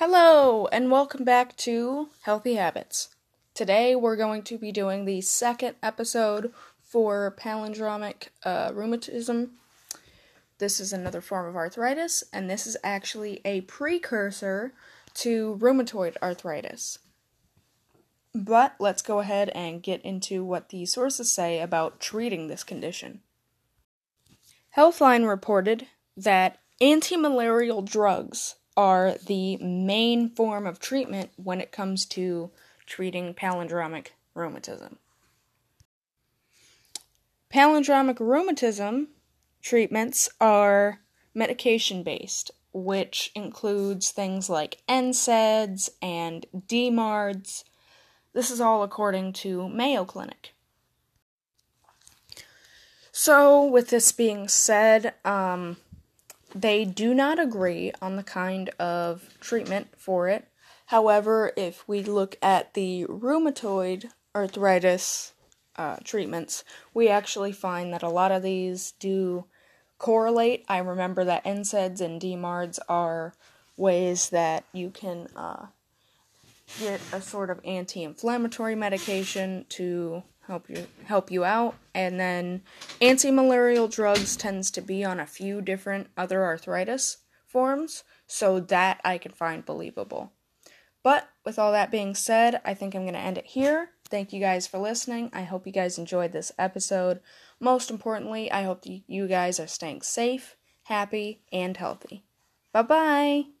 Hello, and welcome back to Healthy Habits. Today we're going to be doing the second episode for palindromic uh, rheumatism. This is another form of arthritis, and this is actually a precursor to rheumatoid arthritis. But let's go ahead and get into what the sources say about treating this condition. Healthline reported that anti malarial drugs are the main form of treatment when it comes to treating palindromic rheumatism. Palindromic rheumatism treatments are medication based, which includes things like NSAIDs and DMARDs. This is all according to Mayo Clinic. So, with this being said, um, they do not agree on the kind of treatment for it. However, if we look at the rheumatoid arthritis uh, treatments, we actually find that a lot of these do correlate. I remember that NSAIDs and DMARDs are ways that you can uh, get a sort of anti-inflammatory medication to help you help you out and then anti-malarial drugs tends to be on a few different other arthritis forms so that I can find believable. But with all that being said, I think I'm going to end it here. Thank you guys for listening. I hope you guys enjoyed this episode. Most importantly, I hope you guys are staying safe, happy, and healthy. Bye bye.